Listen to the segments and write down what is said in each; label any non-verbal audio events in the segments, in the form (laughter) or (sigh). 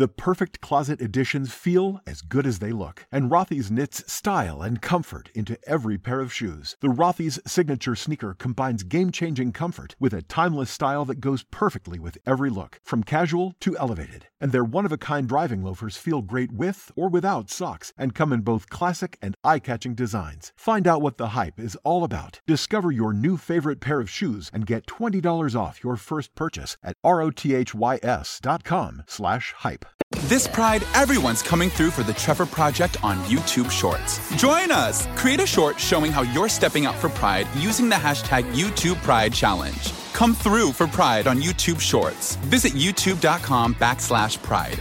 The perfect closet additions feel as good as they look, and Rothy's knits style and comfort into every pair of shoes. The Rothy's signature sneaker combines game-changing comfort with a timeless style that goes perfectly with every look, from casual to elevated. And their one-of-a-kind driving loafers feel great with or without socks and come in both classic and eye-catching designs. Find out what the hype is all about. Discover your new favorite pair of shoes and get $20 off your first purchase at rothys.com slash hype. This Pride, everyone's coming through for the Trevor Project on YouTube Shorts. Join us! Create a short showing how you're stepping up for Pride using the hashtag YouTube Pride Challenge. Come through for Pride on YouTube Shorts. Visit youtube.com backslash pride.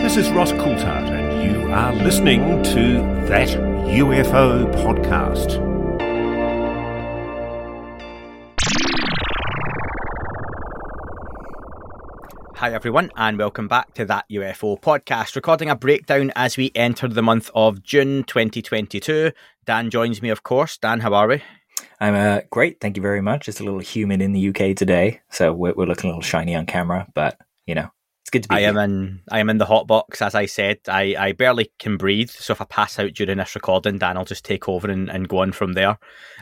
This is Ross Coulthart, and you are listening to That UFO Podcast. Hi, everyone, and welcome back to that UFO podcast. Recording a breakdown as we enter the month of June 2022. Dan joins me, of course. Dan, how are we? I'm uh, great. Thank you very much. It's a little humid in the UK today, so we're, we're looking a little shiny on camera, but you know, it's good to be I here. am in. I am in the hot box, as I said. I, I barely can breathe, so if I pass out during this recording, Dan I'll just take over and, and go on from there.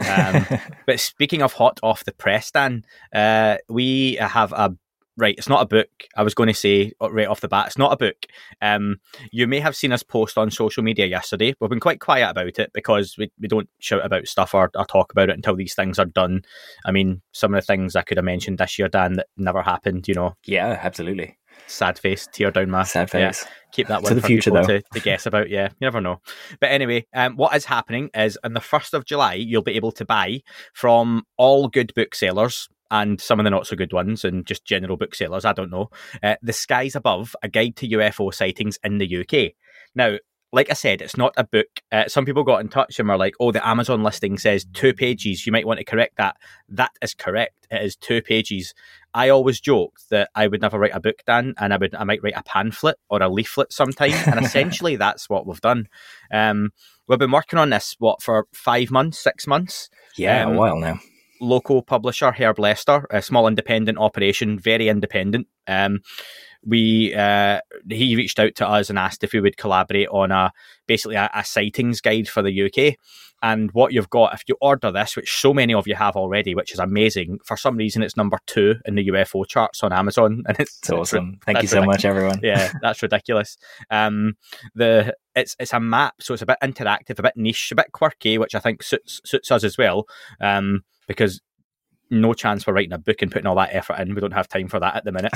Um, (laughs) but speaking of hot off the press, Dan, uh, we have a right. It's not a book. I was going to say right off the bat, it's not a book. Um, you may have seen us post on social media yesterday. We've been quite quiet about it because we, we don't shout about stuff or, or talk about it until these things are done. I mean, some of the things I could have mentioned this year, Dan, that never happened. You know, Yeah, absolutely. sad face, tear down my Sad yeah, face. keep that To one the for future, though. To, to guess about. Yeah, you never know. But anyway, um, what is happening is on the first of July, you'll be able to buy from all good booksellers. And some of the not so good ones, and just general booksellers. I don't know. Uh, the Skies Above: A Guide to UFO Sightings in the UK. Now, like I said, it's not a book. Uh, some people got in touch and were like, "Oh, the Amazon listing says two pages. You might want to correct that." That is correct. It is two pages. I always joked that I would never write a book, Dan, and I would I might write a pamphlet or a leaflet sometime, and (laughs) essentially that's what we've done. Um, we've been working on this what for five months, six months. Yeah, Um, a while now. Local publisher Herb Lester, a small independent operation, very independent. Um, we uh, he reached out to us and asked if we would collaborate on a basically a, a sightings guide for the UK. And what you've got, if you order this, which so many of you have already, which is amazing, for some reason it's number two in the UFO charts on Amazon, (laughs) and it's, It's awesome. Thank you so ridiculous. much, everyone. yeah, that's ridiculous. Um, the it's it's a map, so it's a bit interactive, a bit niche, a bit quirky, which I think suits suits us as well. Um, because no chance for writing a book and putting all that effort in. We don't have time for that at the minute.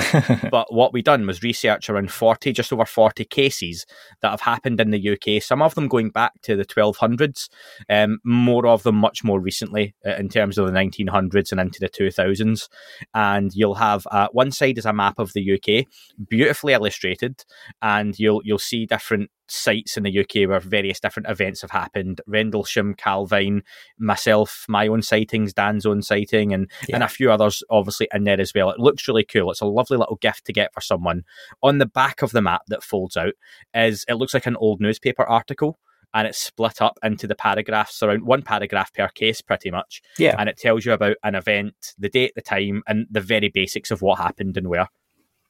(laughs) but what we done was research around 40, just over 40 cases that have happened in the UK, some of them going back to the 1200s, um, more of them much more recently uh, in terms of the 1900s and into the 2000s. And you'll have uh, one side is a map of the UK, beautifully illustrated, and you'll you'll see different sites in the UK where various different events have happened. Rendlesham, Calvine, myself, my own sightings, Dan's own sighting, and and a few others obviously in there as well. It looks really cool. It's a lovely little gift to get for someone. On the back of the map that folds out is it looks like an old newspaper article. And it's split up into the paragraphs around one paragraph per case, pretty much. Yeah. And it tells you about an event, the date, the time, and the very basics of what happened and where.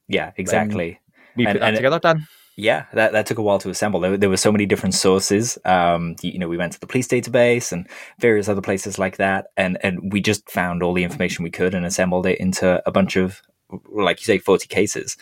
Yeah, um, exactly. We And- put that and it- together, Dan. Yeah, that, that took a while to assemble. There, there were so many different sources. Um, you, you know, we went to the police database and various other places like that, and and we just found all the information we could and assembled it into a bunch of, like you say, forty cases.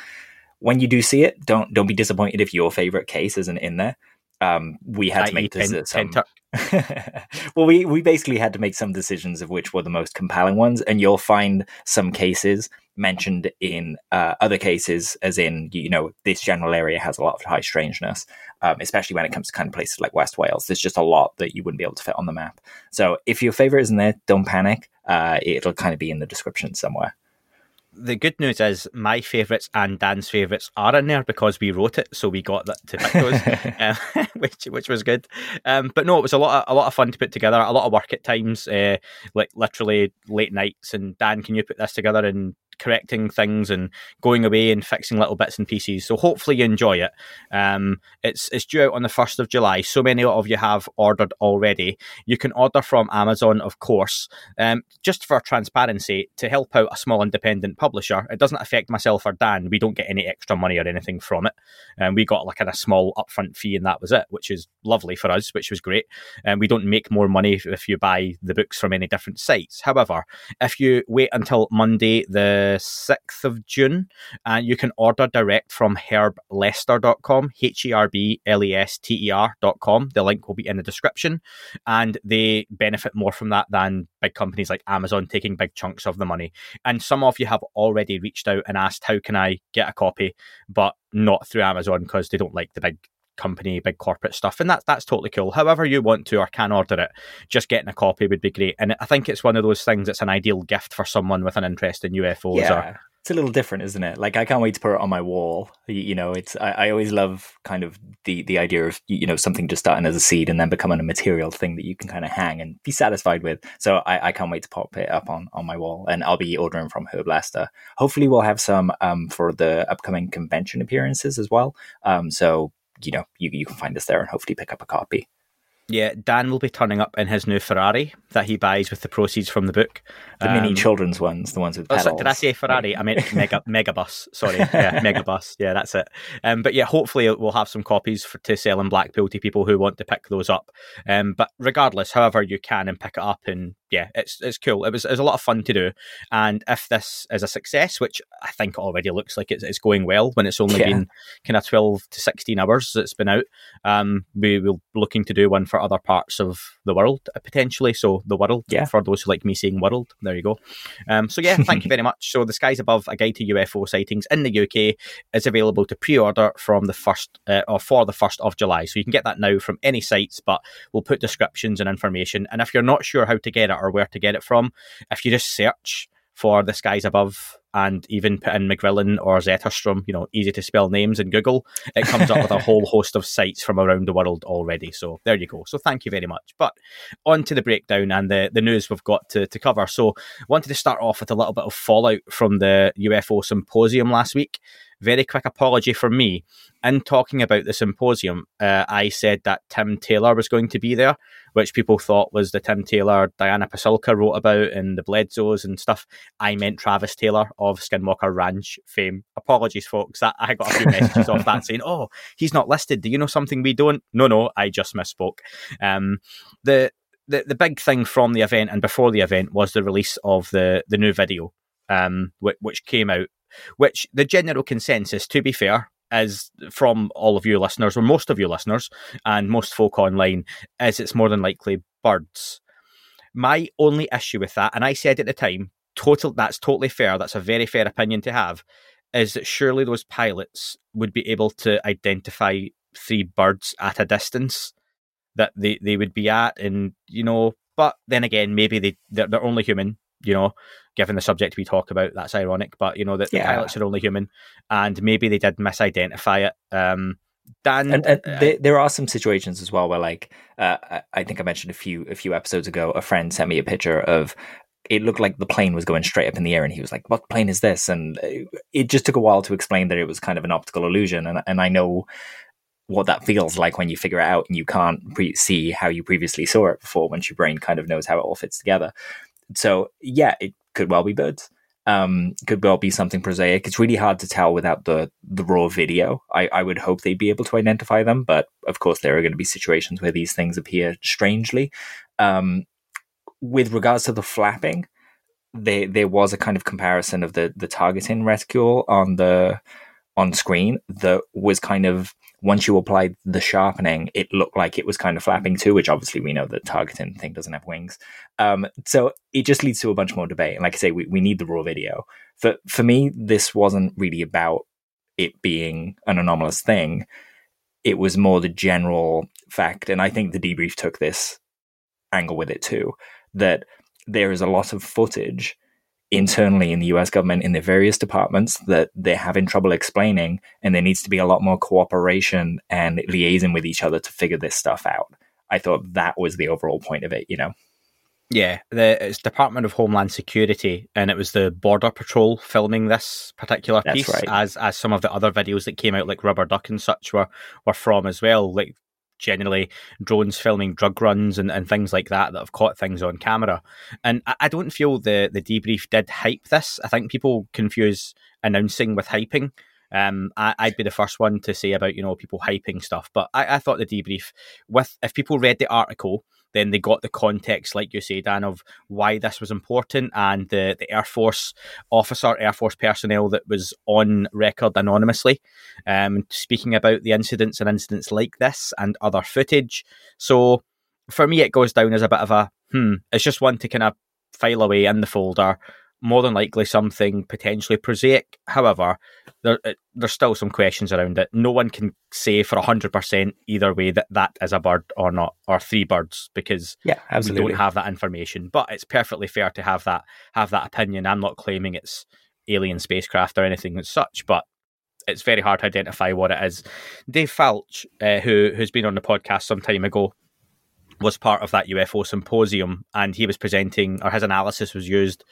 When you do see it, don't don't be disappointed if your favorite case isn't in there. Um, we had to make some. Pentuck. (laughs) well, we we basically had to make some decisions of which were the most compelling ones, and you'll find some cases mentioned in uh, other cases, as in you know this general area has a lot of high strangeness, um, especially when it comes to kind of places like West Wales. There's just a lot that you wouldn't be able to fit on the map. So if your favorite isn't there, don't panic. Uh, it'll kind of be in the description somewhere. the good news is my favourites and Dan's favourites are in there because we wrote it, so we got that to pick those, um, which which was good. Um, but no, it was a lot of, a lot of fun to put together. A lot of work at times, uh, like literally late nights. And Dan, can you put this together in correcting things and going away and fixing little bits and pieces. So hopefully you enjoy it. Um, it's it's due out on the first of July. So many of you have ordered already. You can order from Amazon, of course. Um, just for transparency, to help out a small independent publisher, it doesn't affect myself or Dan. We don't get any extra money or anything from it. And um, we got like a small upfront fee, and that was it, which is lovely for us, which was great. And um, we don't make more money if you buy the books from any different sites. However, if you wait until Monday, the 6th of June, and you can order direct from herblester.com, H E R B L E S T E R.com. The link will be in the description, and they benefit more from that than big companies like Amazon taking big chunks of the money. And some of you have already reached out and asked, How can I get a copy? But not through Amazon because they don't like the big company, big corporate stuff, and that's that's totally cool. However you want to or can order it, just getting a copy would be great. And I think it's one of those things that's an ideal gift for someone with an interest in UFOs. Yeah. Or, it's a little different, isn't it? Like I can't wait to put it on my wall. You, know, it's I, I, always love kind of the the idea of you know something just starting as a seed and then becoming a material thing that you can kind of hang and be satisfied with. So I, I can't wait to pop it up on on my wall, and I'll be ordering from Herblester. Hopefully, we'll have some um, for the upcoming convention appearances as well. Um, so you know, you, you can find us there and hopefully pick up a copy. Yeah, Dan will be turning up in his new Ferrari that he buys with the proceeds from the book. The um, mini children's ones, the ones with pedals. Oh, did I say Ferrari? I meant (laughs) mega megabus. Sorry, yeah, (laughs) megabus. Yeah, that's it. Um, but yeah, hopefully we'll have some copies for, to sell in Blackpool to people who want to pick those up. Um, but regardless, however you can and pick it up and yeah, it's it's cool. It was it was a lot of fun to do, and if this is a success, which I think already looks like it's, it's going well, when it's only yeah. been kind of twelve to sixteen hours it's been out, um, we will be looking to do one for other parts of the world uh, potentially. So the world, yeah, for those who like me saying world, there you go. Um, so yeah, thank you very much. So the skies above, a guide to UFO sightings in the UK, is available to pre-order from the first uh, or for the first of July. So you can get that now from any sites, but we'll put descriptions and information. And if you're not sure how to get it or where to get it from, if you just search for the skies above and even put in McGrillen or Zetterstrom, you know, easy to spell names in Google, it comes up with a (laughs) whole host of sites from around the world already. So there you go. So thank you very much. But on to the breakdown and the, the news we've got to, to cover. So I wanted to start off with a little bit of fallout from the UFO symposium last week very quick apology from me. In talking about the symposium, uh, I said that Tim Taylor was going to be there, which people thought was the Tim Taylor Diana Pasulka wrote about in the Bledsoes and stuff. I meant Travis Taylor of Skinwalker Ranch fame. Apologies, folks. That I got a few messages off that saying, "Oh, he's not listed. Do you know something we don't?" No, no, I just misspoke. Um, the the the big thing from the event and before the event was the release of the the new video, um, which, which came out which the general consensus, to be fair, is from all of you listeners, or most of you listeners, and most folk online, is it's more than likely birds. My only issue with that, and I said at the time, total that's totally fair, that's a very fair opinion to have, is that surely those pilots would be able to identify three birds at a distance that they, they would be at and you know but then again maybe they they're, they're only human you know, given the subject we talk about, that's ironic. But you know, that yeah. the pilots are only human, and maybe they did misidentify it. Um, Dan, and, and uh, there, there, are some situations as well where, like, uh, I think I mentioned a few a few episodes ago, a friend sent me a picture of. It looked like the plane was going straight up in the air, and he was like, "What plane is this?" And uh, it just took a while to explain that it was kind of an optical illusion. And and I know what that feels like when you figure it out and you can't pre- see how you previously saw it before once your brain kind of knows how it all fits together. So yeah, it could well be birds. Um, could well be something prosaic. It's really hard to tell without the the raw video. I, I would hope they'd be able to identify them, but of course there are going to be situations where these things appear strangely. Um, with regards to the flapping, there there was a kind of comparison of the the targeting reticule on the on screen that was kind of once you applied the sharpening, it looked like it was kind of flapping too, which obviously we know the targeting thing doesn't have wings. Um, so it just leads to a bunch more debate. And like I say, we, we need the raw video. For for me, this wasn't really about it being an anomalous thing. It was more the general fact, and I think the debrief took this angle with it too, that there is a lot of footage internally in the US government in the various departments that they're having trouble explaining, and there needs to be a lot more cooperation and liaison with each other to figure this stuff out. I thought that was the overall point of it, you know. Yeah, the it's Department of Homeland Security, and it was the Border Patrol filming this particular That's piece, right. as as some of the other videos that came out, like Rubber Duck and such, were were from as well. Like generally drones filming drug runs and, and things like that that have caught things on camera. And I, I don't feel the the debrief did hype this. I think people confuse announcing with hyping. Um, I, I'd be the first one to say about you know people hyping stuff, but I, I thought the debrief with if people read the article then they got the context, like you say, Dan, of why this was important and the, the Air Force officer, Air Force personnel that was on record anonymously, um, speaking about the incidents and incidents like this and other footage. So for me, it goes down as a bit of a hmm. It's just one to kind of file away in the folder. More than likely, something potentially prosaic. However, there, there's still some questions around it. No one can say for hundred percent either way that that is a bird or not, or three birds, because Yeah, we don't have that information. But it's perfectly fair to have that have that opinion. I'm not claiming it's alien spacecraft or anything as such, but it's very hard to identify what it is. Dave Falch, uh, who who's been on the podcast some time ago, was part of that UFO symposium, and he was presenting, or his analysis was used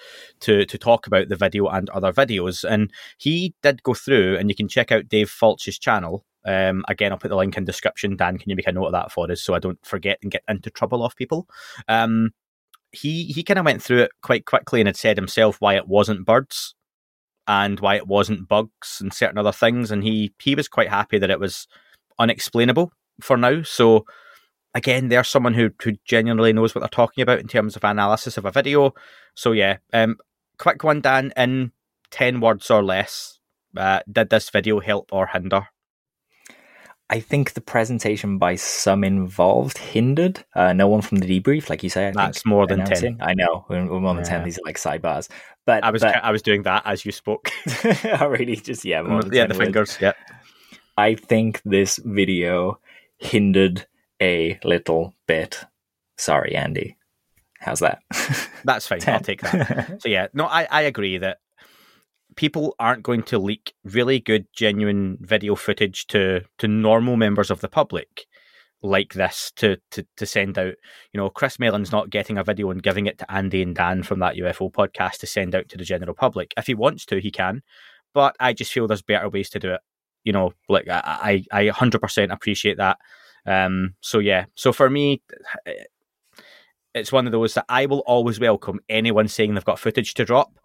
to to talk about the video and other videos. And he did go through, and you can check out Dave Falch's channel. Um, again, I'll put the link in description. Dan, can you make a note of that for us so I don't forget and get into trouble off people? Um, he he kind of went through it quite quickly and had said himself why it wasn't birds and why it wasn't bugs and certain other things, and he he was quite happy that it was unexplainable for now. So again, there's someone who who genuinely knows what they're talking about in terms of analysis of a video. So yeah, um, quick one, Dan, in ten words or less. Uh, did this video help or hinder? I think the presentation by some involved hindered. Uh, no one from the debrief, like you say. I That's more than announcing. I know we're, we're more than ten. These are like sidebars. But I was but, I was doing that as you spoke. (laughs) I really just yeah, more than yeah, 10 the words. fingers. Yeah, I think this video hindered a little bit. Sorry, Andy. How's that? (laughs) that's fine. I'll take that. So yeah, no, I, I agree that people aren't going to leak really good, genuine video footage to to normal members of the public like this to to to send out. You know, Chris Mellon's not getting a video and giving it to Andy and Dan from that UFO podcast to send out to the general public. If he wants to, he can, but I just feel there's better ways to do it. You know, like I I I 100% appreciate that. Um, so yeah, so for me, it's one of those that I will always welcome anyone saying they've got footage to drop,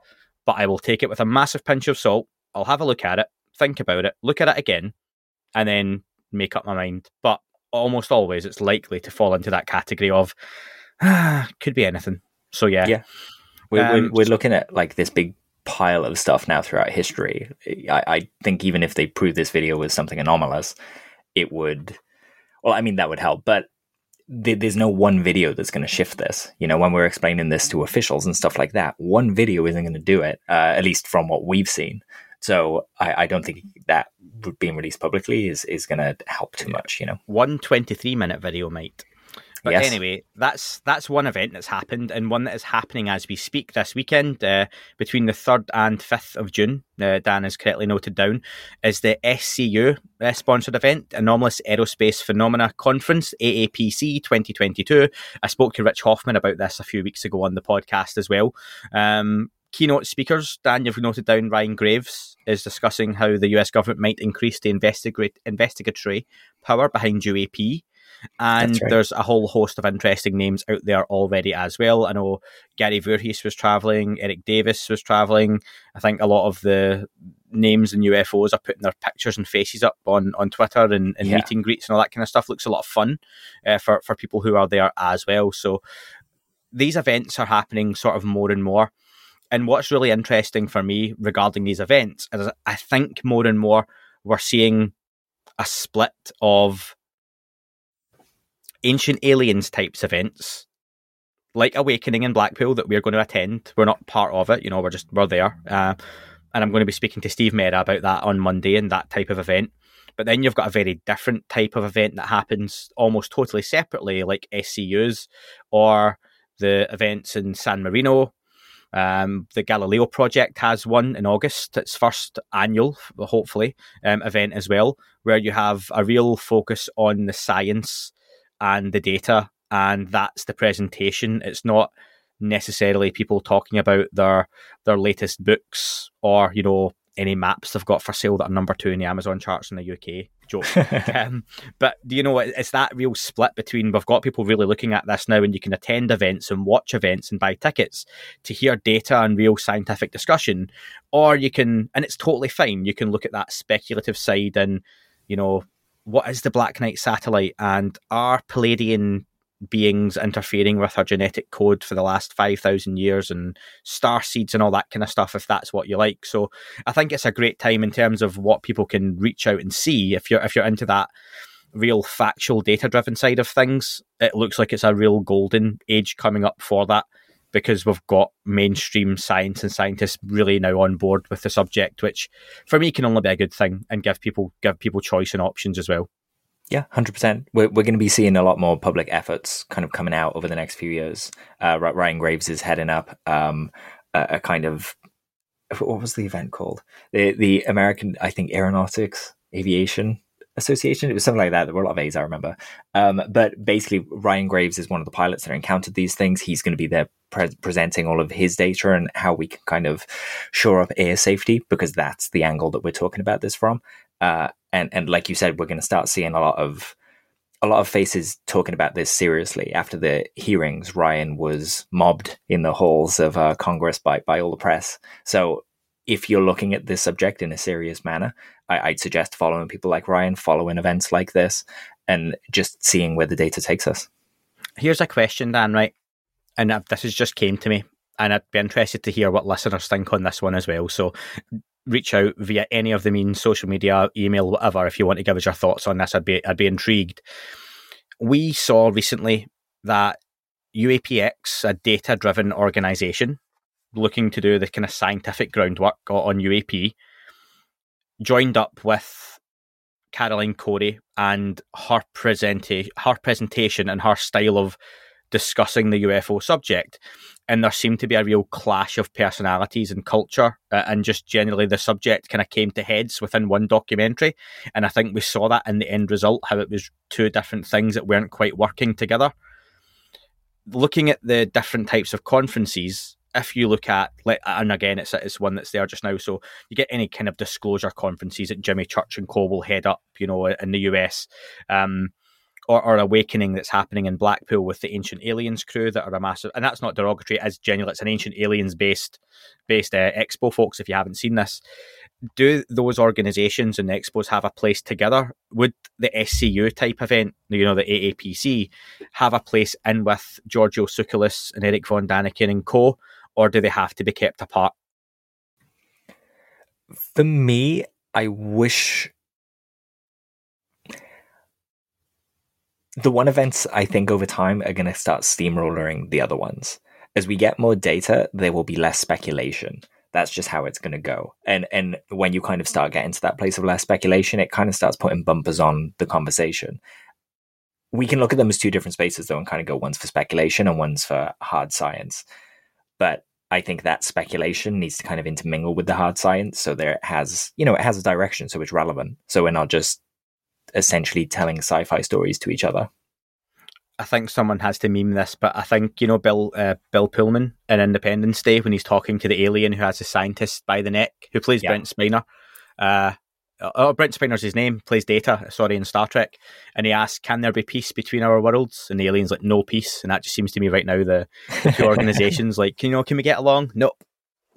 but I will take it with a massive pinch of salt. I'll have a look at it, think about it, look at it again, and then make up my mind. But almost always, it's likely to fall into that category of ah, (sighs) could be anything. So yeah, Yeah. We're, Um, we're, we're looking at like this big pile of stuff now throughout history. I, I think even if they prove this video was something anomalous, it would. Well, I mean that would help, but th- there's no one video that's going to shift this. You know, when we're explaining this to officials and stuff like that, one video isn't going to do it. Uh, at least from what we've seen. So I, I don't think that being released publicly is is going to help too much. You know. one 23 minute video might. But Yes. anyway, that's that's one event that's happened, and one that is happening as we speak this weekend, uh, between the third and fifth of June. Uh, Dan has correctly noted down is the SCU uh, sponsored event, Anomalous Aerospace Phenomena Conference (AAPC 2022). I spoke to Rich Hoffman about this a few weeks ago on the podcast as well. Um, keynote speakers, Dan, you've noted down Ryan Graves is discussing how the US government might increase the investigate, investigatory power behind UAP. And right. there's a whole host of interesting names out there already as well. I know Gary Voorhis was traveling, Eric Davis was traveling. I think a lot of the names and UFOs are putting their pictures and faces up on, on Twitter and, and Yeah. meet and greets and all that kind of stuff. Looks a lot of fun uh, for, for people who are there as well. So these events are happening sort of more and more. And what's really interesting for me regarding these events is I think more and more we're seeing a split of ancient aliens types events like awakening in blackpool that we're going to attend. We're not part of it you know we're just we're there. Uh, and i'm going to be speaking to steve mera about that on monday and that type of event. But then you've got a very different type of event that happens almost totally separately like scus or the events in san marino. Um, the Galileo project has one in August. Its first annual, hopefully, um, event as well, where you have a real focus on the science and the data, and that's the presentation. It's not necessarily people talking about their their latest books or you know any maps they've got for sale that are number two in the Amazon charts in the UK. Joke. (laughs) um, but do you know it's that real split between we've got people really looking at this now, and you can attend events and watch events and buy tickets to hear data and real scientific discussion, or you can, and it's totally fine. You can look at that speculative side and you know what is the Black Knight satellite and are Pleiadian beings interfering with our genetic code for the last 5,000 years and star seeds and all that kind of stuff, if that's what you like. So I think it's a great time in terms of what people can reach out and see if you're, if you're into that real factual data driven side of things. It looks like it's a real golden age coming up for that because we've got mainstream science and scientists really now on board with the subject, which for me can only be a good thing and give people give people choice and options as well. Yeah, hundred percent. We're we're going to be seeing a lot more public efforts kind of coming out over the next few years. Uh, Ryan Graves is heading up um, a, a, kind of what was the event called? The the American, I think, Aeronautics Aviation Association. It was something like that. There were a lot of A's, I remember. Um, but basically, Ryan Graves is one of the pilots that encountered these things. He's going to be there pre- presenting all of his data and how we can kind of shore up air safety because that's the angle that we're talking about this from. Uh, and and like you said, we're going to start seeing a lot of a lot of faces talking about this seriously. After the hearings, Ryan was mobbed in the halls of uh, Congress by by all the press. So if you're looking at this subject in a serious manner, I, would suggest following people like Ryan, following events like this, and just seeing where the data takes us. Here's a question, Dan. Right, and uh, this has just came to me, and I'd be interested to hear what listeners think on this one as well. So, reach out via any of the means, social media, email, whatever, if you want to give us your thoughts on this. I'd be I'd be intrigued. We saw recently that UAPX, a data driven organization looking to do the kind of scientific groundwork on UAP, joined up with Caroline Cory and her presenta- her presentation and her style of discussing the UFO subject. And there seemed to be a real clash of personalities and culture, uh, and just generally the subject kind of came to heads within one documentary. And I think we saw that in the end result, how it was two different things that weren't quite working together. Looking at the different types of conferences, if you look at, and again, it's it's one that's there just now. So you get any kind of disclosure conferences that Jimmy Church and Co will head up, you know, in the US. Um, or, or awakening that's happening in Blackpool with the Ancient Aliens crew that are a massive, and that's not derogatory as genuine. It's an Ancient Aliens based based uh, expo, folks. If you haven't seen this, do those organisations and expos have a place together? Would the SCU type event, you know, the AAPC, have a place in with Giorgio Tsoukalos and Eric von Daniken and co, or do they have to be kept apart? For me, I wish the one events I think over time are going to start steamrolling the other ones. As we get more data, there will be less speculation. That's just how it's going to go. And and when you kind of start getting to that place of less speculation, it kind of starts putting bumpers on the conversation. We can look at them as two different spaces though, and kind of go one's for speculation and one's for hard science. But I think that speculation needs to kind of intermingle with the hard science, so there it has, you know, it has a direction, so it's relevant. So we're not just essentially telling sci-fi stories to each other. I think someone has to meme this, but I think you know Bill uh, Bill Pullman in Independence Day when he's talking to the alien who has a scientist by the neck who plays yeah. Brent Spiner. Uh, oh, Brent Spiner's his name. Plays Data, sorry, in Star Trek, and he asks, "Can there be peace between our worlds?" And the alien's like, "No peace." And that just seems to me right now the, the two (laughs) organizations like, you know, can we get along? Nope.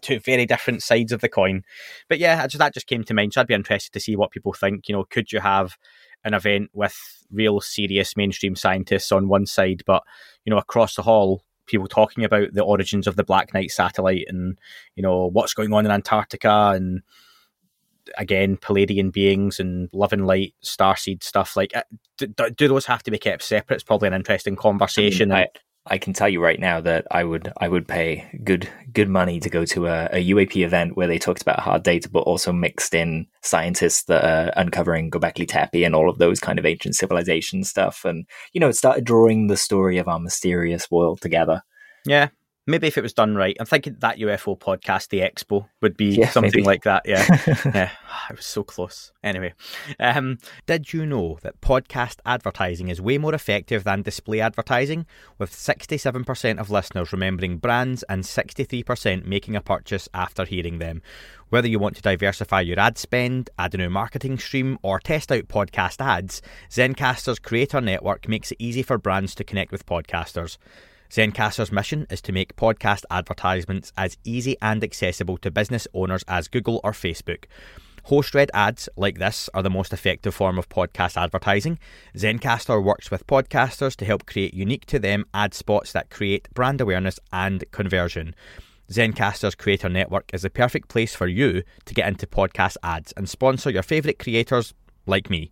Two very different sides of the coin. But yeah, just, that just came to mind. So I'd be interested to see what people think. You know, could you have an event with real serious mainstream scientists on one side, but you know across the hall, people talking about the origins of the Black Knight satellite and you know what's going on in Antarctica and again Pleiadian beings and love and light starseed stuff. Like, uh, do, do, those have to be kept separate? It's probably an interesting conversation. I mean, I, I can tell you right now that I would I would pay good good money to go to a, a, UAP event where they talked about hard data, but also mixed in scientists that are uncovering Göbekli Tepe and all of those kind of ancient civilization stuff, and you know, it started drawing the story of our mysterious world together. Yeah, maybe if it was done right, I'm thinking that UFO podcast, the Expo, would be Yeah, something maybe. like that. Yeah, (laughs) yeah, it was so close. Anyway, um, did you know that podcast advertising is way more effective than display advertising? With 67% of listeners remembering brands and 63% making a purchase after hearing them. Whether you want to diversify your ad spend, add a new marketing stream, or test out podcast ads, Zencastr's creator network makes it easy for brands to connect with podcasters. Zencastr's mission is to make podcast advertisements as easy and accessible to business owners as Google or Facebook. Host read ads like this are the most effective form of podcast advertising. Zencaster works with podcasters to help create unique to them ad spots that create brand awareness and conversion. Zencastr's creator network is the perfect place for you to get into podcast ads and sponsor your favourite creators like me.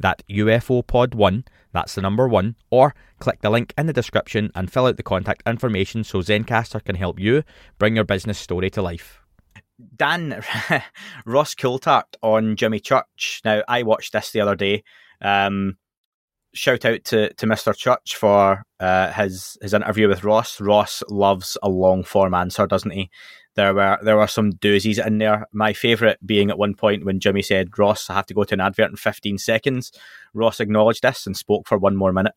that UFO pod one, that's the number one, or click the link in the description and fill out the contact information so Zencastr can help you bring your business story to life. Dan (laughs) Ross Coulthart on Jimmy Church. Now I watched this the other day. Um, shout out to, to Mr. Church for uh, his his interview with Ross. Ross loves a long form answer, doesn't he? There were there were some doozies in there. My favourite being at one point when Jimmy said, "Ross, I have to go to an advert in 15 seconds." Ross acknowledged this and spoke for one more minute.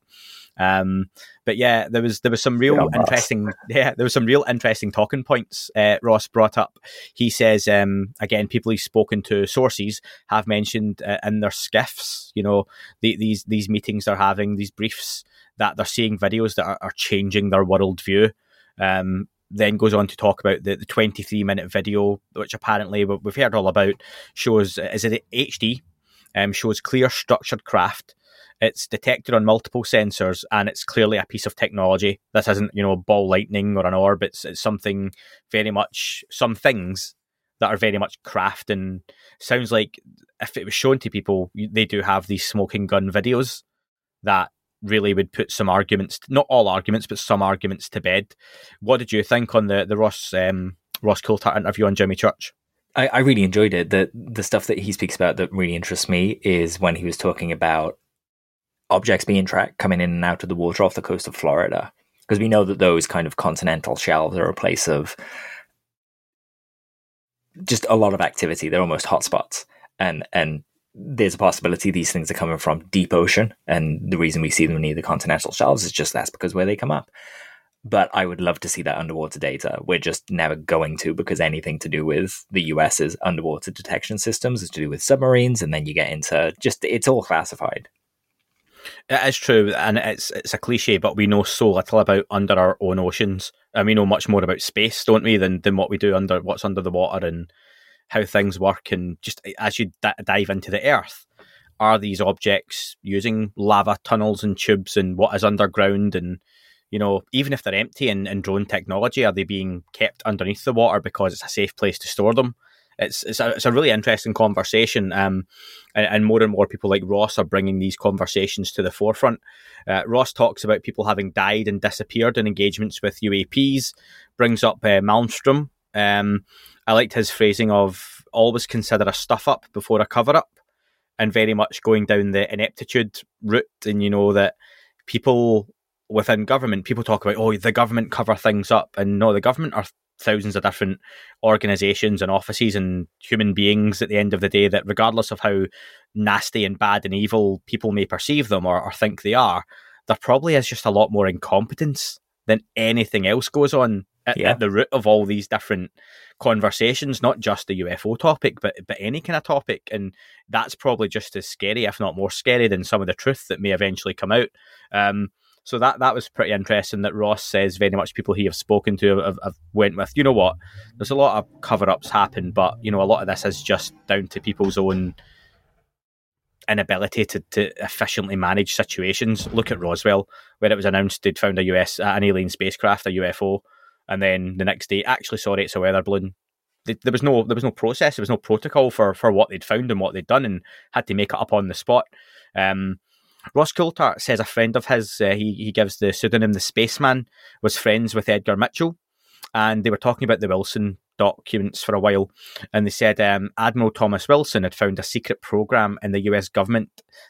Um, but yeah, there was there was some real Yeah, interesting yeah there was some real interesting talking points. Uh, Ross brought up. He says um, again, people he's spoken to, sources have mentioned uh, in their SCIFs. You know, the, these these meetings they're having, these briefs that they're seeing videos that are, are changing their worldview. Um, then goes on to talk about the, the 23 minute video, which apparently we- we've heard all about, shows is it HD, um, shows clear structured craft. It's detected on multiple sensors, and it's clearly a piece of technology. This isn't, you know, a ball lightning or an orb. It's, it's something very much, some things that are very much craft. And sounds like if it was shown to people, they do have these smoking gun videos that really would put some arguments, not all arguments, but some arguments to bed. What did you think on the the Ross um, Ross Coulthart interview on Jimmy Church? I, I really enjoyed it. The the stuff that he speaks about that really interests me is when he was talking about objects being tracked coming in and out of the water off the coast of Florida. Because we know that those kind of continental shelves are a place of just a lot of activity. They're almost hotspots. And and there's a possibility these things are coming from deep ocean. And the reason we see them near the continental shelves is just that's because where they come up. But I would love to see that underwater data. We're just never going to because anything to do with the US's underwater detection systems is to do with submarines, and then you get into just it's all classified. It is true, and it's it's a cliche, but we know so little about under our own oceans, and we know much more about space, don't we, than than what we do under what's under the water and how things work. And just as you d- dive into the Earth, are these objects using lava tunnels and tubes and what is underground and you know, even if they're empty in, in drone technology, are they being kept underneath the water because it's a safe place to store them? It's it's a, it's a really interesting conversation, um, and, and more and more people like Ross are bringing these conversations to the forefront. Uh, Ross talks about people having died and disappeared in engagements with UAPs. Brings up uh, Malmstrom. Um, I liked his phrasing of always consider a stuff up before a cover up, and very much going down the ineptitude route. And you know that people within government, people talk about, oh, the government cover things up. And no, the government are thousands of different organizations and offices and human beings at the end of the day that, regardless of how nasty and bad and evil people may perceive them or, or think they are, there probably is just a lot more incompetence than anything else goes on at, Yeah. at the root of all these different conversations, not just the UFO topic, but but any kind of topic. And that's probably just as scary, if not more scary, than some of the truth that may eventually come out. Um, so that that was pretty interesting. That Ross says very much people he have spoken to have, have went with. You know what? There's a lot of cover ups happen, but you know a lot of this is just down to people's own inability to, to efficiently manage situations. Look at Roswell, where it was announced they'd found a US an alien spacecraft, a UFO, and then the next day, actually, sorry, it's a weather balloon. there was no there was no process, there was no protocol for for what they'd found and what they'd done, and had to make it up on the spot. Um, Ross Coulthart says a friend of his, uh, he he gives the pseudonym the Spaceman, was friends with Edgar Mitchell, and they were talking about the Wilson documents for a while, and they said um, Admiral Thomas Wilson had found a secret program in the U.S. government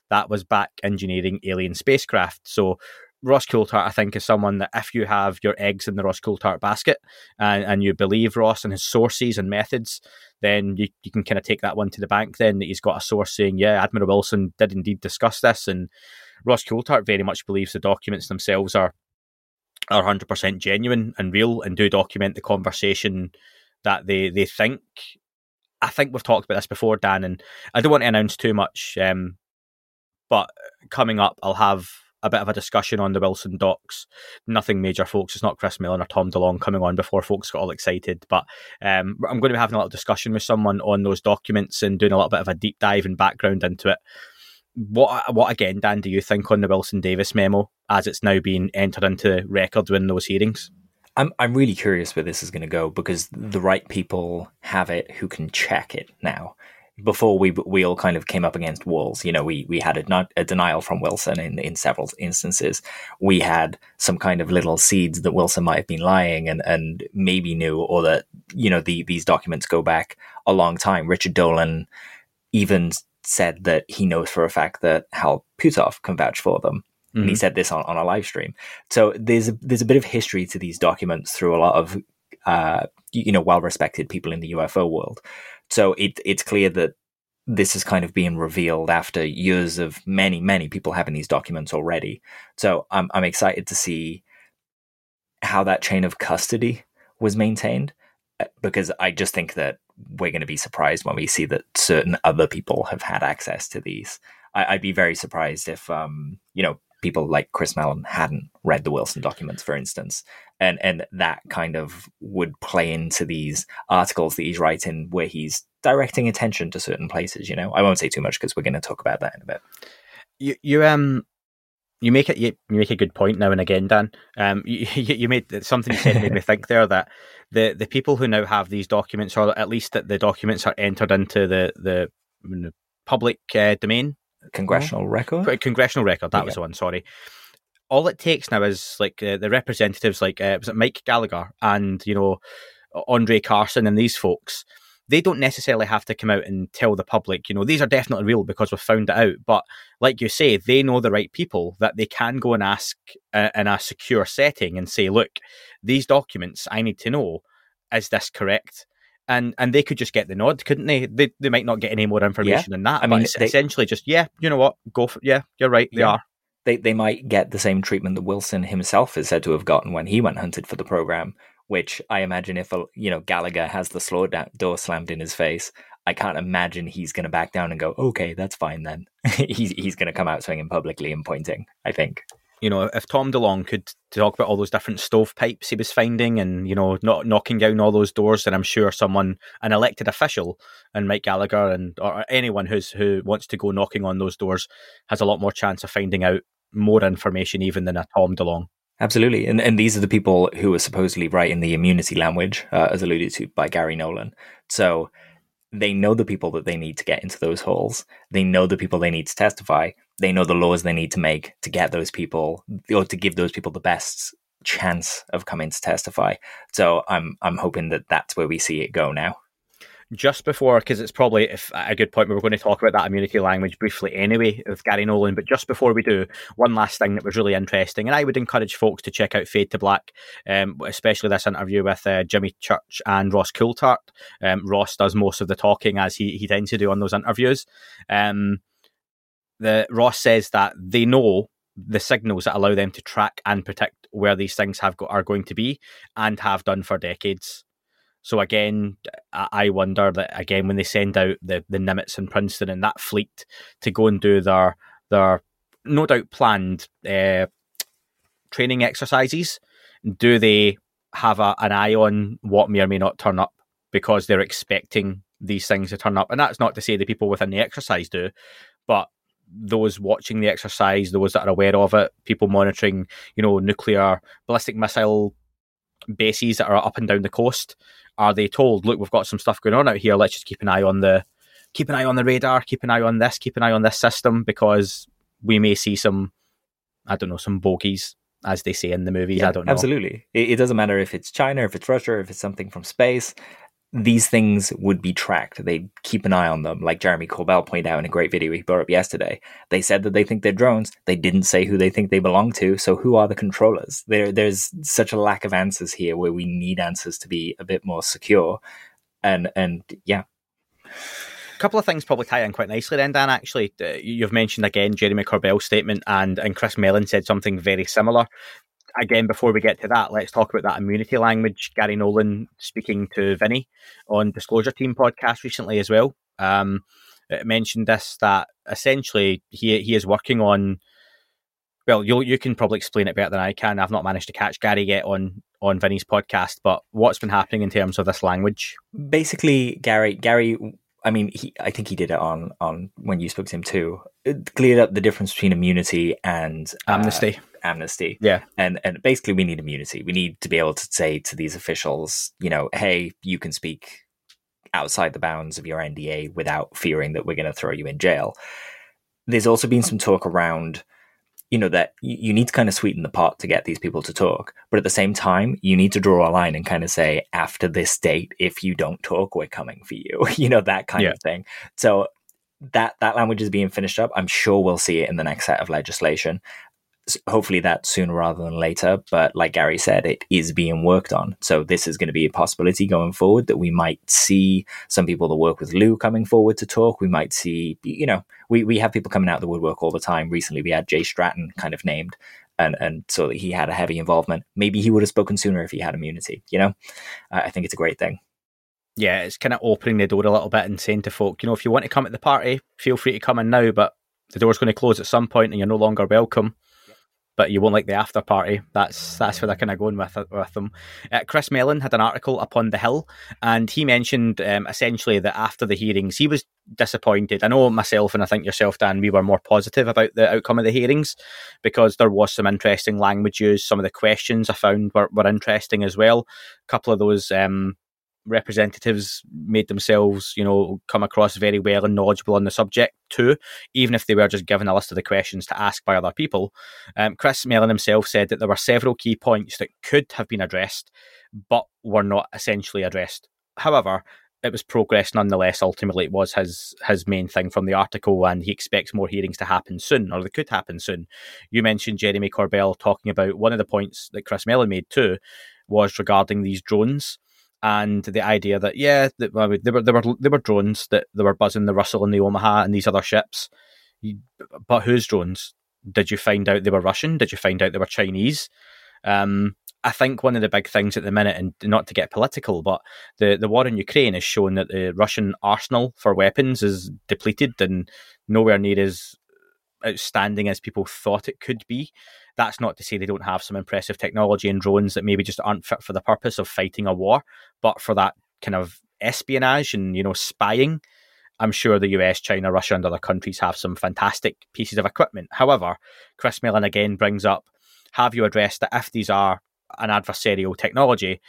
that was back engineering alien spacecraft. So Ross Coulthart, I think, is someone that if you have your eggs in the Ross Coulthart basket and, and you believe Ross and his sources and methods, then you, you can kind of take that one to the bank. Then that he's got a source saying, yeah, Admiral Wilson did indeed discuss this, and Ross Coulthart very much believes the documents themselves are are hundred percent genuine and real, and do document the conversation that they they think. I think we've talked about this before, Dan, and I don't want to announce too much. Um, but coming up, I'll have a bit of a discussion on the Wilson docs. Nothing major, folks. It's not Chris Mellon or Tom DeLonge coming on before folks got all excited. But um, I'm going to be having a little discussion with someone on those documents and doing a little bit of a deep dive and background into it. What, what again, Dan, do you think on the Wilson Davis memo as it's now being entered into record in those hearings? I'm I'm really curious where this is going to go because the right people have it who can check it now before we we all kind of came up against walls. You know, we we had a, not, a denial from Wilson in in several instances. We had some kind of little seeds that Wilson might have been lying and and maybe knew, or that you know the these documents go back a long time. Richard Dolan even said that he knows for a fact that Hal Puthoff can vouch for them. Mm-hmm. And he mm-hmm. said this on, on a live stream. So there's a, there's a bit of history to these documents through a lot of uh, you know well respected people in the UFO world. So it, it's clear that this is kind of being revealed after years of many, many people having these documents already. So I'm, I'm excited to see how that chain of custody was maintained uh, because I just think that we're going to be surprised when we see that certain other people have had access to these. I, would be very surprised if, um, you know, people like Chris Mellon hadn't read the Wilson documents, for instance, and and that kind of would play into these articles that he's writing where he's directing attention to certain places. You know, I won't say too much because we're going to talk about that in a bit. You you um you make it you, you make a good point now and again, Dan. Um, (laughs) you, you made something you said made me (laughs) think there that the the people who now have these documents, or at least that the documents are entered into the the public uh, domain, congressional record, congressional record. That yeah. was the one. Sorry all it takes now is like uh, the representatives, like uh, was it Mike Gallagher and you know Andre Carson and these folks. They don't necessarily have to come out and tell the public, you know, these are definitely real because we've found it out. But like you say, they know the right people that they can go and ask uh, in a secure setting and say, look, these documents, I need to know, is this correct? And and they could just get the nod, couldn't they? They they might not get any more information yeah. than that. I mean, they, essentially just yeah, you know what, go for yeah, you're right, they yeah. are they, they might get the same treatment that Wilson himself is said to have gotten when he went hunted for the program. Which I imagine if a, you know Gallagher has the slow door slammed in his face, I can't imagine he's going to back down and go, okay, that's fine then. (laughs) he's he's going to come out swinging publicly and pointing. I think. You know, if Tom DeLonge could talk about all those different stovepipes he was finding and, you know, not knocking down all those doors, then I'm sure someone, an elected official, and Mike Gallagher and or anyone who's who wants to go knocking on those doors has a lot more chance of finding out more information even than a Tom DeLonge. Absolutely, and and these are the people who are supposedly writing the immunity language, uh, as alluded to by Garry Nolan. So they know the people that they need to get into those holes. They know the people they need to testify. They know the laws they need to make to get those people or to give those people the best chance of coming to testify. So I'm I'm hoping that that's where we see it go now just before, because it's probably if, a good point, we were going to talk about that immunity language briefly anyway with Garry Nolan. But just before we do, one last thing that was really interesting, and I would encourage folks to check out Fade to Black, um, especially this interview with uh, Jimmy Church and Ross Coulthart. Um, Ross does most of the talking as he, he tends to do on those interviews. Um, the Ross says that they know the signals that allow them to track and predict where these things have got, are going to be and have done for decades. So again, I wonder that again when they send out the the Nimitz and Princeton and that fleet to go and do their their no doubt planned uh, training exercises, do they have a, an eye on what may or may not turn up because they're expecting these things to turn up? And that's not to say the people within the exercise do, but those watching the exercise, those that are aware of it, people monitoring, you know, nuclear ballistic missile bases that are up and down the coast Are they told, look, we've got some stuff going on out here. Let's just keep an eye on the keep an eye on the radar, keep an eye on this, keep an eye on this system because we may see some, I don't know, some bogies as they say in the movies. Yeah, I don't know. Absolutely. It, it doesn't matter if it's China, if it's Russia, if it's something from space. These things would be tracked. They'd keep an eye on them, like Jeremy Corbell pointed out in a great video he brought up yesterday. They said that they think they're drones. They didn't say who they think they belong to. So who are the controllers? There, there's such a lack of answers here where we need answers to be a bit more secure. And and yeah, A couple of things probably tie in quite nicely then, Dan. Actually, Uh, you've mentioned again Jeremy Corbell's statement, and and Chris Mellon said something very similar. Again, before we get to that, let's talk about that immunity language. Garry Nolan speaking to Vinny on Disclosure Team podcast recently as well. Um, mentioned this that essentially he he is working on. Well, you you can probably explain it better than I can. I've not managed to catch Garry yet on on Vinny's podcast, but what's been happening in terms of this language? basically Garry Garry I mean he I think he did it on on when you spoke to him too. Cleared up the difference between immunity and uh, Amnesty. amnesty. Yeah. And and basically we need immunity. We need to be able to say to these officials, you know, hey, you can speak outside the bounds of your NDA without fearing that we're going to throw you in jail. There's also been some talk around you know that you you need to kind of sweeten the pot to get these people to talk but at the same time you need to draw a line and kind of say after this date if you don't talk we're coming for you (laughs) you know that kind Yeah. of thing so that that language is being finished up i'm sure we'll see it in the next set of legislation. S- hopefully that sooner rather than later but like garry said it is being worked on. So this is going to be a possibility going forward that we might see some people that work with lue coming forward to talk. We might see you know we, we have people coming out of the woodwork all the time. Recently we had jay stratton kind of named and and so that he had a heavy involvement. Maybe he would have spoken sooner if he had immunity you know? I think it's a great thing yeah, it's kind of opening the door a little bit and saying to folk, you know, if you want to come at the party, feel free to come in now, but the door's going to close at some point and you're no longer welcome. But you won't like the after party. That's that's where they're kind of going with with them. Uh, Chris Mellon had an article up on the Hill, and he mentioned um, essentially that after the hearings, he was disappointed. I know myself, and I think yourself, Dan, we were more positive about the outcome of the hearings because there was some interesting language used. Some of the questions I found were, were interesting as well. A couple of those um, representatives made themselves, you know, come across very well and knowledgeable on the subject too, even if they were just given a list of the questions to ask by other people. Um, Chris Mellon himself said that there were several key points that could have been addressed, but were not essentially addressed. However, it was progress nonetheless. Ultimately, it was his his main thing from the article, and he expects more hearings to happen soon, or they could happen soon. You mentioned Jeremy Corbell talking about one of the points that Chris Mellon made too was regarding these drones and the idea that yeah, that, they were they were they were drones that they were buzzing the Russell and the Omaha and these other ships, but whose drones? Did you find out they were Russian? Did you find out they were Chinese? Um, I think one of the big things at the minute, and not to get political, but the, the war in Ukraine has shown that the Russian arsenal for weapons is depleted and nowhere near as outstanding as people thought it could be. That's not to say they don't have some impressive technology and drones that maybe just aren't fit for the purpose of fighting a war, but for that kind of espionage and you know spying. I'm sure the US, China, Russia, and other countries have some fantastic pieces of equipment. However, Chris Mellon again brings up have you addressed that if these are an adversarial technology,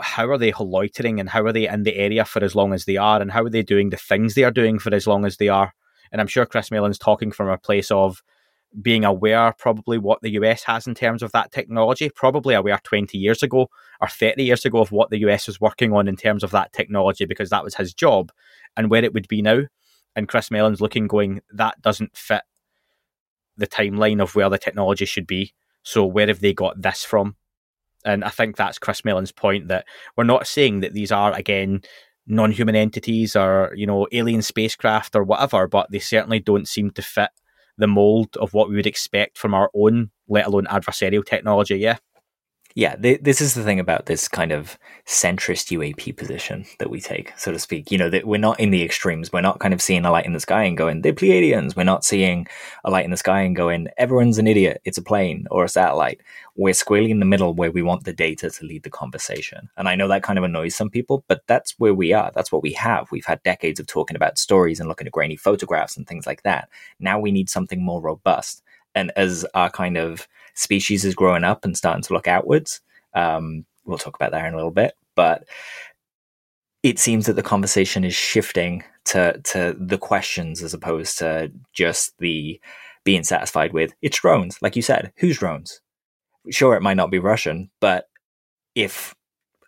how are they loitering and how are they in the area for as long as they are and how are they doing the things they are doing for as long as they are? And I'm sure Chris Mellon's talking from a place of being aware probably what the US has in terms of that technology, probably aware 20 years ago or 30 years ago of what the US was working on in terms of that technology because that was his job and where it would be now. And Chris Mellon's looking, going, that doesn't fit the timeline of where the technology should be. So where have they got this from? And I think that's Chris Mellon's point that we're not saying that these are again non-human entities or you know alien spacecraft or whatever, but they certainly don't seem to fit the mold of what we would expect from our own, let alone adversarial technology. Yeah, yeah, th- this is the thing about this kind of centrist UAP position that we take, so to speak. You know, that we're not in the extremes. We're not kind of seeing a light in the sky and going, they're Pleiadians. We're not seeing a light in the sky and going, everyone's an idiot. It's a plane or a satellite. We're squarely in the middle where we want the data to lead the conversation. And I know that kind of annoys some people, but that's where we are. That's what we have. We've had decades of talking about stories and looking at grainy photographs and things like that. Now we need something more robust. And as our kind of species is growing up and starting to look outwards, um, we'll talk about that in a little bit. but it seems that the conversation is shifting to to the questions as opposed to just the being satisfied with it's drones. Like you said, whose drones? Sure, it might not be Russian, but if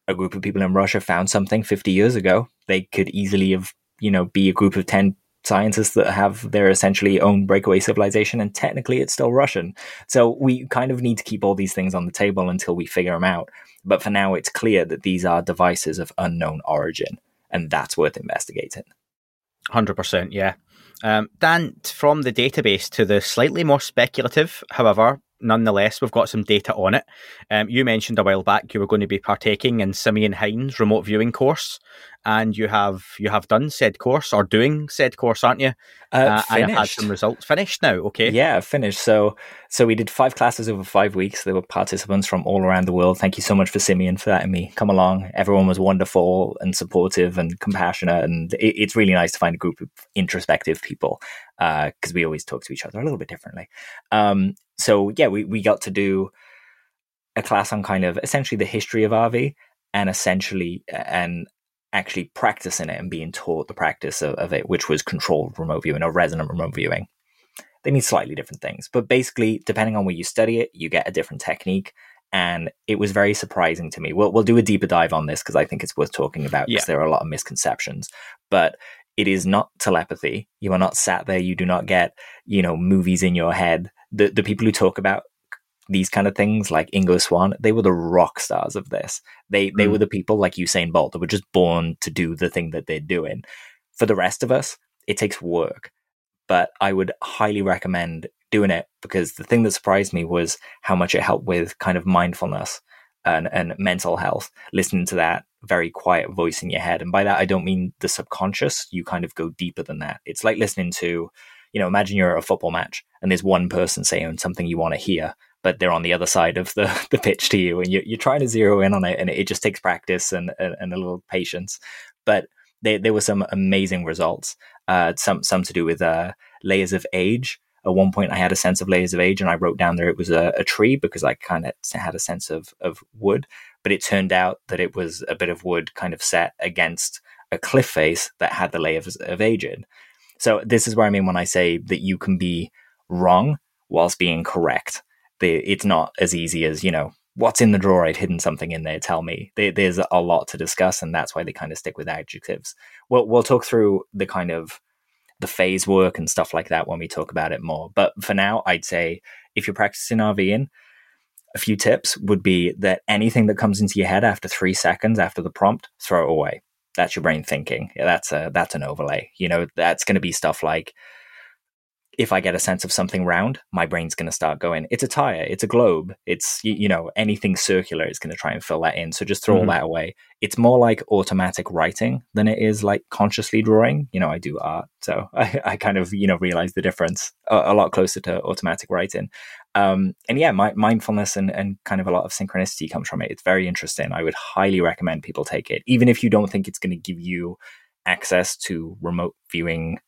a group of people in Russia found something 50 years ago, they could easily have, you know, be a group of 10 scientists that have their essentially own breakaway civilization, and technically it's still Russian. So we kind of need to keep all these things on the table until we figure them out. But for now, it's clear that these are devices of unknown origin, and that's worth investigating. 100%, yeah. Um, Dan, from the database to the slightly more speculative, however, nonetheless, we've got some data on it. Um, you mentioned a while back you were going to be partaking in Simeon Hein's remote viewing course, and you have you have done said course or doing said course, aren't you? Uh, uh, and have had some results finished now. Okay, yeah, finished. So so we did five classes over five weeks. There were participants from all around the world. Thank you so much for Simeon for letting me come along. Everyone was wonderful and supportive and compassionate, and it, it's really nice to find a group of introspective people because uh, we always talk to each other a little bit differently. Um, so yeah, we we got to do a class on kind of essentially the history of RV and essentially and actually practicing it and being taught the practice of, of it, which was controlled remote viewing or resonant remote viewing. They mean slightly different things, but basically, depending on where you study it, you get a different technique. And it was very surprising to me. We'll, we'll do a deeper dive on this because I think it's worth talking about because yeah. there are a lot of misconceptions. But it is not telepathy. You are not sat there. You do not get, you know, movies in your head. The the people who talk about these kind of things, like Ingo Swann, they were the rock stars of this. They they mm. were the people like Usain Bolt that were just born to do the thing that they're doing. For the rest of us, it takes work. But I would highly recommend doing it because the thing that surprised me was how much it helped with kind of mindfulness and, and mental health, listening to that very quiet voice in your head. And by that, I don't mean the subconscious. You kind of go deeper than that. It's like listening to, you know, imagine you're at a football match and there's one person saying something you want to hear, but they're on the other side of the, (laughs) the pitch to you and you're, you're trying to zero in on it. And it just takes practice and, and, and a little patience. But there, there were some amazing results, uh, some, some to do with uh, layers of age at one point I had a sense of layers of age and I wrote down there it was a, a tree because I kind of had a sense of, of wood. But it turned out that it was a bit of wood kind of set against a cliff face that had the layers of age in. So this is where I mean when I say that you can be wrong whilst being correct. The, it's not as easy as, you know, what's in the drawer? I'd hidden something in there. Tell me. There, there's a lot to discuss, and that's why they kind of stick with adjectives. We'll, we'll talk through the kind of the phase work and stuff like that when we talk about it more. But for now, I'd say if you're practicing RVing, a few tips would be that anything that comes into your head after three seconds after the prompt, throw it away. That's your brain thinking. That's a that's an overlay. You know, that's going to be stuff like if I get a sense of something round, my brain's going to start going, it's a tire, it's a globe, it's, you, you know, anything circular is going to try and fill that in. So just throw mm-hmm. all that away. It's more like automatic writing than it is like consciously drawing. You know, I do art. So (laughs) I, I kind of, you know, realize the difference a, a lot closer to automatic writing. Um, and yeah, my, mindfulness and, and kind of a lot of synchronicity comes from it. It's very interesting. I would highly recommend people take it, even if you don't think it's going to give you access to remote viewing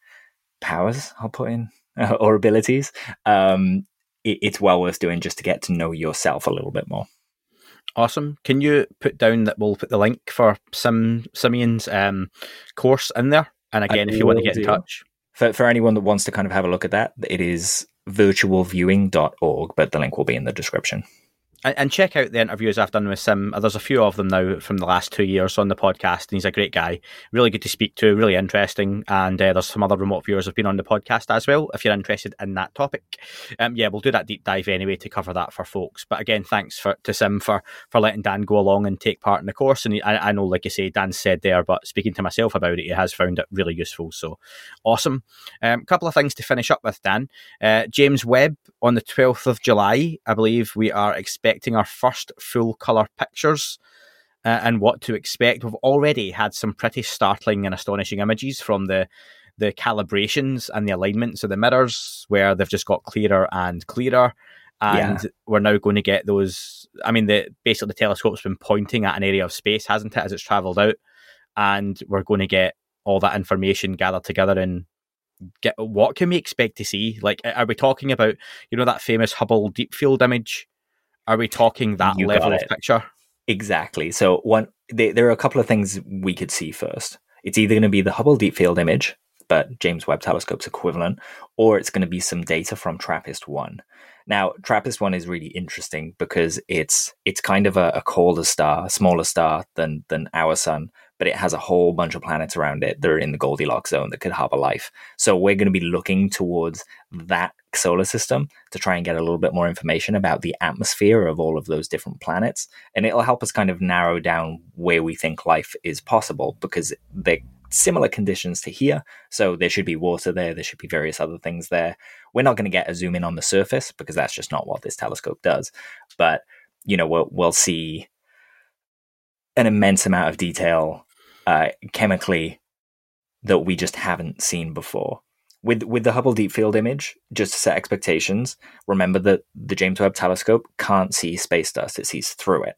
powers, I'll put in (laughs) or abilities, um, it, it's well worth doing just to get to know yourself a little bit more. Awesome. Can you put down that we'll put the link for Sim Simeon's um, course in there? And again, I if you want to get do. in touch. For, for anyone that wants to kind of have a look at that, it is virtualviewing.org, but the link will be in the description and, check out the interviews I've done with Sim. There's a few of them now from the last two years on the podcast, and he's a great guy, really good to speak to, really interesting. And uh, there's some other remote viewers have been on the podcast as well. If you're interested in that topic, um, yeah, we'll do that deep dive anyway to cover that for folks. But again, thanks for to Sim for for letting Dan go along and take part in the course. And I, I, know, like you say, Dan said there, but speaking to myself about it, he has found it really useful. So awesome. A um, couple of things to finish up with, Dan. Uh, James Webb on the 12th of July, I believe we are expecting our first full colour pictures uh, and what to expect. We've already had some pretty startling and astonishing images from the the calibrations and the alignments of the mirrors, where they've just got clearer and clearer. And yeah. we're now going to get those. I mean, the basically the telescope's been pointing at an area of space, hasn't it, as it's travelled out, and we're going to get all that information gathered together and get what can we expect to see? Like, are we talking about you know that famous Hubble deep field image are we talking that you level of picture? Exactly. So one there, there are a couple of things we could see first. It's either going to be the Hubble Deep Field image, but James Webb Telescope's equivalent, or it's going to be some data from TRAPPIST 1. Now, TRAPPIST 1 is really interesting because it's it's kind of a, a colder star, a smaller star than than our sun, but it has a whole bunch of planets around it that are in the Goldilocks zone that could harbor life. So we're going to be looking towards that solar system to try and get a little bit more information about the atmosphere of all of those different planets. And it'll help us kind of narrow down where we think life is possible because they're similar conditions to here. So there should be water there, there should be various other things there. We're not going to get a zoom in on the surface because that's just not what this telescope does. But, you know, we'll, we'll see an immense amount of detail uh, chemically that we just haven't seen before. With with the Hubble Deep Field image, just to set expectations, remember that the James Webb Telescope can't see space dust; it sees through it.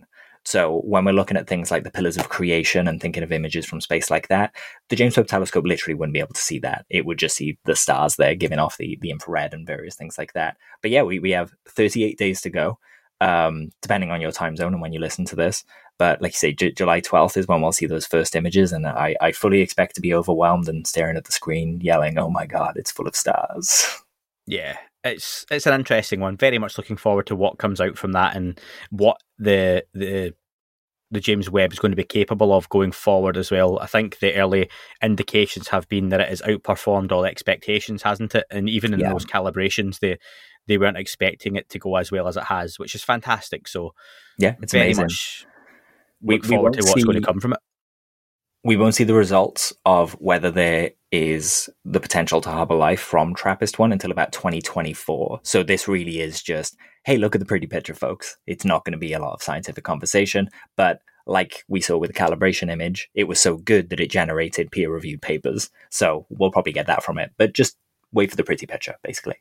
So when we're looking at things like the pillars of creation and thinking of images from space like that, the James Webb Telescope literally wouldn't be able to see that. It would just see the stars there giving off the, the infrared and various things like that. But yeah, we, we have 38 days to go, um, depending on your time zone and when you listen to this. But like you say, J- July 12th is when we'll see those first images. And I, I fully expect to be overwhelmed and staring at the screen, yelling, oh my God, it's full of stars. Yeah, it's it's an interesting one. Very much looking forward to what comes out from that and what the the the James Webb is going to be capable of going forward as well. I think the early indications have been that it has outperformed all expectations, hasn't it? And even in yeah. those calibrations, they they weren't expecting it to go as well as it has, which is fantastic. So yeah, it's very amazing. much look we, forward we to what's see, going to come from it. We won't see the results of whether there is the potential to harbor life from TRAPPIST 1 until about 2024. So this really is just, hey, look at the pretty picture, folks. It's not going to be a lot of scientific conversation, but like we saw with the calibration image, it was so good that it generated peer reviewed papers. So we'll probably get that from it, but just wait for the pretty picture, basically.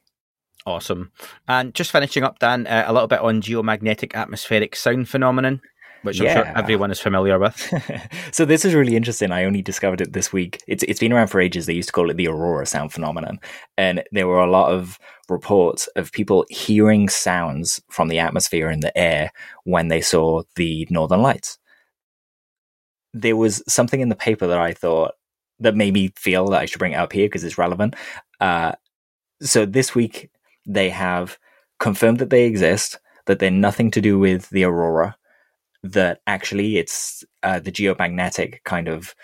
Awesome. And just finishing up, Dan, uh, a little bit on geomagnetic atmospheric sound phenomenon which yeah. I'm sure everyone is familiar with. (laughs) so this is really interesting. I only discovered it this week. It's it's been around for ages. They used to call it the aurora sound phenomenon, and there were a lot of reports of people hearing sounds from the atmosphere in the air when they saw the northern lights. There was something in the paper that I thought that made me feel that I should bring it up here because it's relevant. Uh, so this week they have confirmed that they exist, that they're nothing to do with the aurora, that actually it's uh, the geomagnetic kind of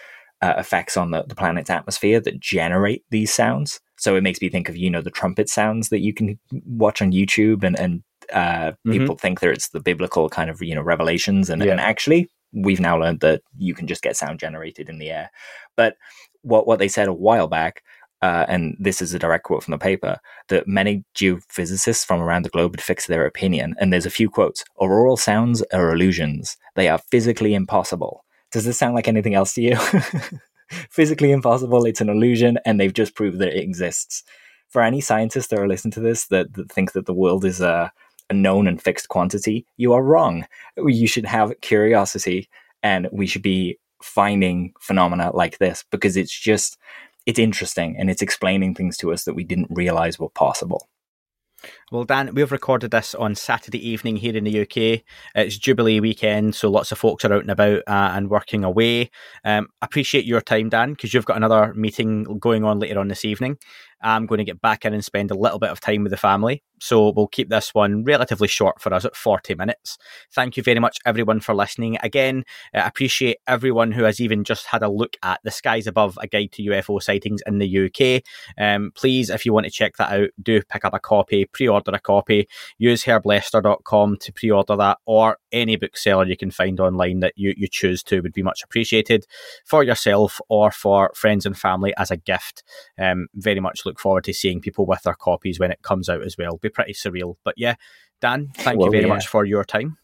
uh, effects on the, the planet's atmosphere that generate these sounds. So it makes me think of you know the trumpet sounds that you can watch on YouTube, and and uh, mm-hmm. people think that it's the biblical kind of you know revelations, and, yeah. and actually we've now learned that you can just get sound generated in the air. But what what they said a while back uh, and this is a direct quote from the paper, that many geophysicists from around the globe had fixed their opinion. And there's a few quotes Auroral sounds are illusions, they are physically impossible. Does this sound like anything else to you? (laughs) physically impossible, it's an illusion, and they've just proved that it exists. For any scientists that are listening to this that, that think that the world is a, a known and fixed quantity, you are wrong. You should have curiosity, and we should be finding phenomena like this because it's just it's interesting and it's explaining things to us that we didn't realize were possible. Well, Dan, we've recorded this on Saturday evening here in the UK. It's Jubilee weekend, so lots of folks are out and about uh, and working away. Um, appreciate your time, Dan, because you've got another meeting going on later on this evening. I'm going to get back in and spend a little bit of time with the family. So we'll keep this one relatively short for us at 40 minutes. Thank you very much, everyone, for listening. Again, I appreciate everyone who has even just had a look at The Skies Above, a guide to UFO sightings in the UK. Um, please, if you want to check that out, do pick up a copy, pre order a copy. Use herblester.com to pre order that, or any bookseller you can find online that you, you choose to would be much appreciated for yourself or for friends and family as a gift. Um, very much look forward to seeing people with their copies when it comes out as well. Be pretty surreal. But yeah, Dan, thank well, you very yeah. much for your time.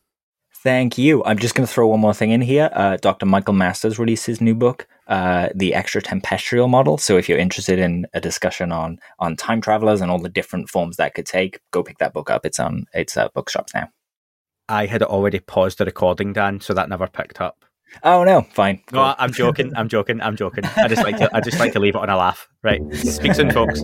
Thank you. I'm just going to throw one more thing in here. Uh, Dr. Michael Masters released his new book, uh, The Extratempestrial Model. So if you're interested in a discussion on on time travelers and all the different forms that could take, go pick that book up. It's on it's at bookshops now. I had already paused the recording, Dan, so that never picked up. Oh no, fine. No, I'm joking. I'm joking. I'm joking. I just like to I just like to leave it on a laugh. Right. Speak soon, folks.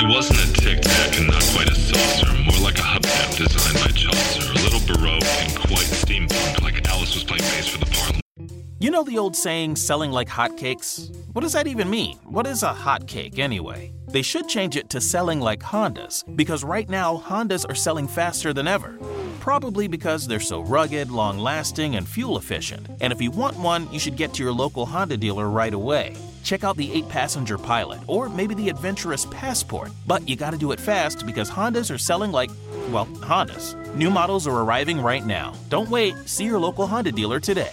It wasn't a tic tac and not quite a saucer, more like a hubcap designed by Chaucer, a little baroque and quite steampunk, like Alice was playing bass for the Parliament. You know the old saying, selling like hotcakes? What does that even mean? What is a hotcake anyway? They should change it to selling like Hondas, because right now Hondas are selling faster than ever. Probably because they're so rugged, long lasting, and fuel efficient. And if you want one, you should get to your local Honda dealer right away. Check out the 8 passenger Pilot, or maybe the adventurous Passport. But you gotta do it fast because Hondas are selling like, well, Hondas. New models are arriving right now. Don't wait, see your local Honda dealer today.